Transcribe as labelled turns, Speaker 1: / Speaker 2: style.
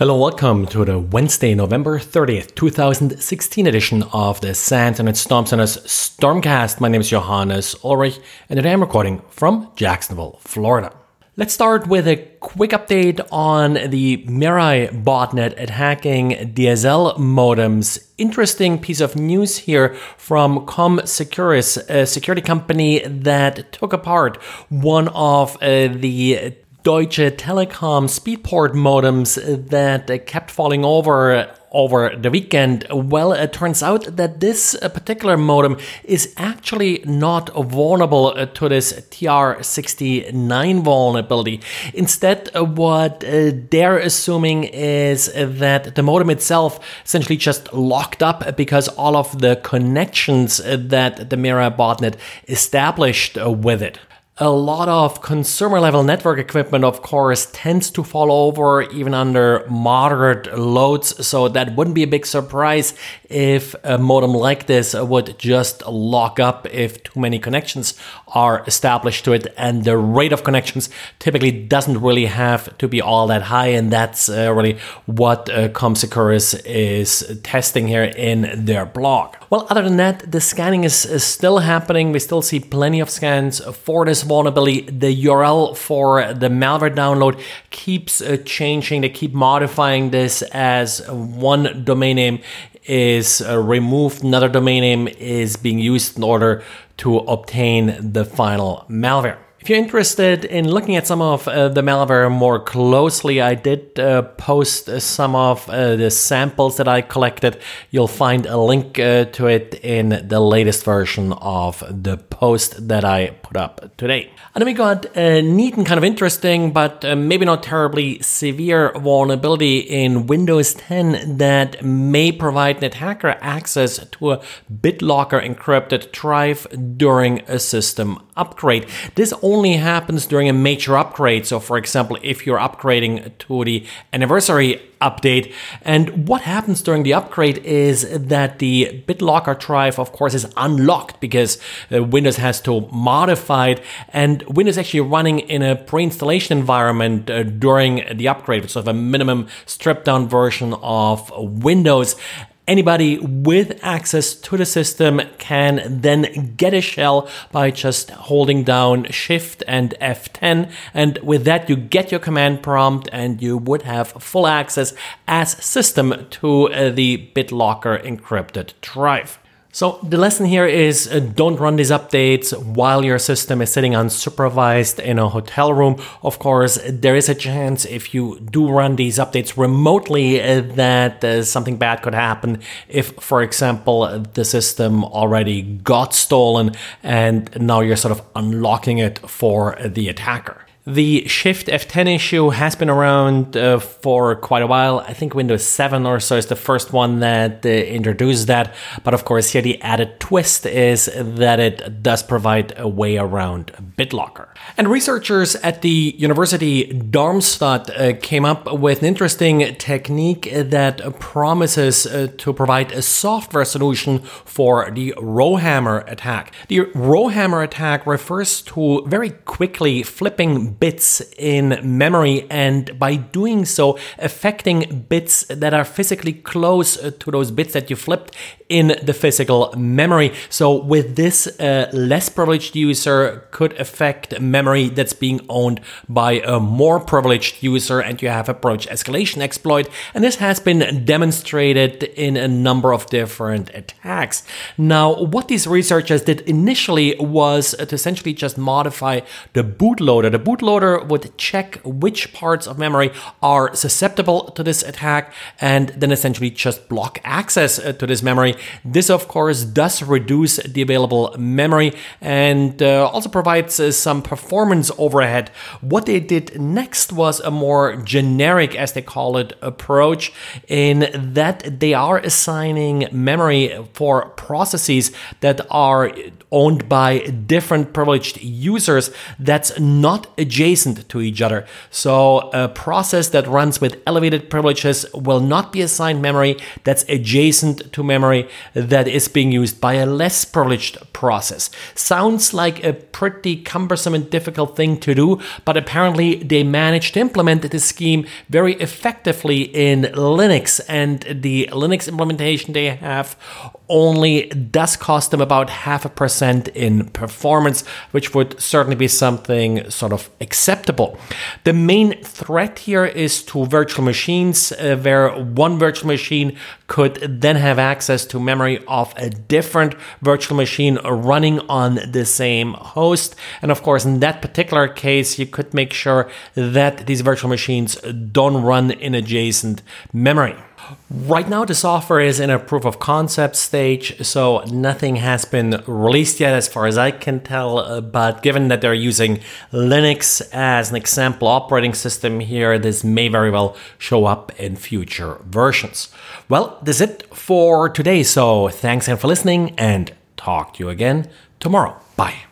Speaker 1: Hello, welcome to the Wednesday, November 30th, 2016 edition of the SANS and Storm Center's Stormcast. My name is Johannes Ulrich, and today I'm recording from Jacksonville, Florida. Let's start with a quick update on the Mirai botnet attacking DSL modems. Interesting piece of news here from Comsecuris, a security company that took apart one of uh, the Deutsche Telekom Speedport modems that kept falling over over the weekend. Well, it turns out that this particular modem is actually not vulnerable to this TR69 vulnerability. Instead, what they're assuming is that the modem itself essentially just locked up because all of the connections that the Mirai botnet established with it a lot of consumer level network equipment, of course, tends to fall over even under moderate loads. So that wouldn't be a big surprise if a modem like this would just lock up if too many connections are established to it. And the rate of connections typically doesn't really have to be all that high. And that's uh, really what uh, Comsecuris is testing here in their blog. Well, other than that, the scanning is, is still happening. We still see plenty of scans for this vulnerability. The URL for the malware download keeps uh, changing. They keep modifying this as one domain name is uh, removed, another domain name is being used in order to obtain the final malware. If you're interested in looking at some of uh, the malware more closely, I did uh, post some of uh, the samples that I collected. You'll find a link uh, to it in the latest version of the post that I put up today. And then we got a neat and kind of interesting, but uh, maybe not terribly severe vulnerability in Windows 10 that may provide an attacker access to a BitLocker encrypted drive during a system upgrade. This only happens during a major upgrade. So, for example, if you're upgrading to the anniversary update. And what happens during the upgrade is that the BitLocker drive, of course, is unlocked because uh, Windows has to modify it. And Windows actually running in a pre-installation environment uh, during the upgrade, sort of a minimum stripped down version of Windows. Anybody with access to the system can then get a shell by just holding down Shift and F10. And with that, you get your command prompt and you would have full access as system to uh, the BitLocker encrypted drive. So the lesson here is uh, don't run these updates while your system is sitting unsupervised in a hotel room. Of course, there is a chance if you do run these updates remotely uh, that uh, something bad could happen. If, for example, the system already got stolen and now you're sort of unlocking it for the attacker. The Shift F10 issue has been around uh, for quite a while. I think Windows 7 or so is the first one that uh, introduced that. But of course, here the added twist is that it does provide a way around BitLocker. And researchers at the University Darmstadt uh, came up with an interesting technique that promises uh, to provide a software solution for the Rowhammer attack. The Rowhammer attack refers to very quickly flipping bits in memory, and by doing so, affecting bits that are physically close to those bits that you flipped in the physical memory. So, with this, uh, less privileged user could affect memory that's being owned by a more privileged user, and you have approach escalation exploit. And this has been demonstrated in a number of different attacks. Now, what these researchers did initially was to essentially just modify the bootloader. The bootloader bootloader would check which parts of memory are susceptible to this attack and then essentially just block access uh, to this memory. This, of course, does reduce the available memory and uh, also provides uh, some performance overhead. What they did next was a more generic, as they call it, approach in that they are assigning memory for processes that are owned by different privileged users. That's not a adjacent to each other. So a process that runs with elevated privileges will not be assigned memory that's adjacent to memory that is being used by a less privileged process. Sounds like a pretty cumbersome and difficult thing to do, but apparently they managed to implement this scheme very effectively in Linux and the Linux implementation they have only does cost them about half a percent in performance, which would certainly be something sort of acceptable. The main threat here is to virtual machines, uh, where one virtual machine could then have access to memory of a different virtual machine running on the same host. And of course, in that particular case, you could make sure that these virtual machines don't run in adjacent memory. Right now, the software is in a proof of concept stage, so nothing has been released yet, as far as I can tell. Uh, but given that they're using Linux as an example operating system here, this may very well show up in future versions. Well, that's it for today, so thanks again for listening and talk to you again tomorrow. Bye.